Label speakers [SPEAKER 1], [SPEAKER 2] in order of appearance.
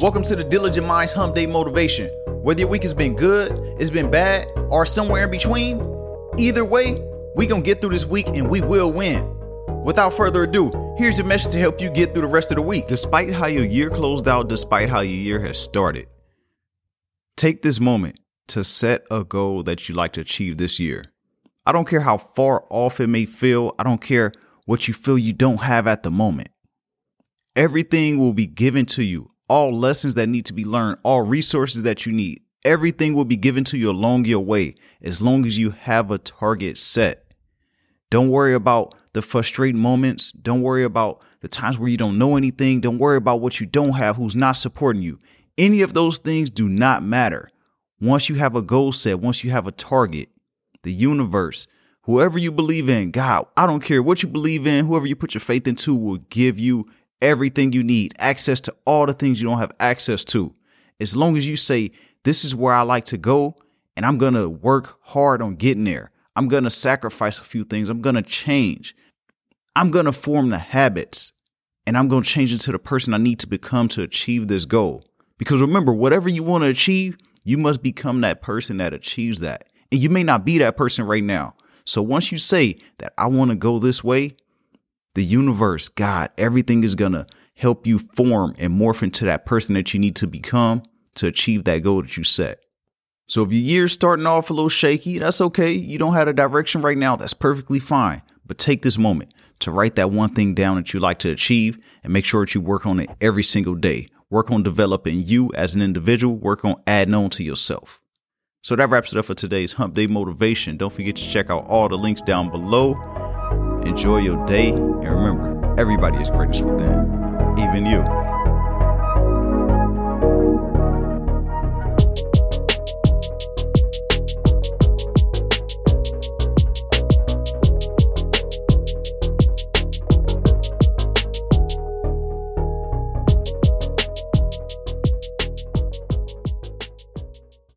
[SPEAKER 1] Welcome to the Diligent Minds Hump Day Motivation. Whether your week has been good, it's been bad, or somewhere in between, either way, we gonna get through this week and we will win. Without further ado, here's your message to help you get through the rest of the week. Despite how your year closed out, despite how your year has started, take this moment to set a goal that you like to achieve this year. I don't care how far off it may feel, I don't care what you feel you don't have at the moment. Everything will be given to you all lessons that need to be learned, all resources that you need. Everything will be given to you along your way as long as you have a target set. Don't worry about the frustrating moments. Don't worry about the times where you don't know anything. Don't worry about what you don't have, who's not supporting you. Any of those things do not matter. Once you have a goal set, once you have a target, the universe, whoever you believe in, God, I don't care what you believe in, whoever you put your faith into will give you everything you need, access to all the things you don't have access to. As long as you say, This is where I like to go, and I'm to work hard on getting there. I'm to sacrifice a few things. I'm to change. I'm to form the habits, and I'm to change into the person I need to become to achieve this goal. Because remember, whatever you want to achieve, you must become that person that achieves that. And you may not be that person right now. So once you say that I want to go this way, the universe, God, everything is going to help you form and morph into that person that you need to become to achieve that goal that you set. So if your year's starting off a little shaky, that's okay. You don't have a direction right now. That's perfectly fine. But take this moment to write that one thing down that you like to achieve and make sure that you work on it every single day. Work on developing you as an individual. Work on adding on to yourself. So that wraps it up for today's Hump Day Motivation. Don't forget to check out all the links down below. Enjoy your day, and remember, everybody is greatest within, even you.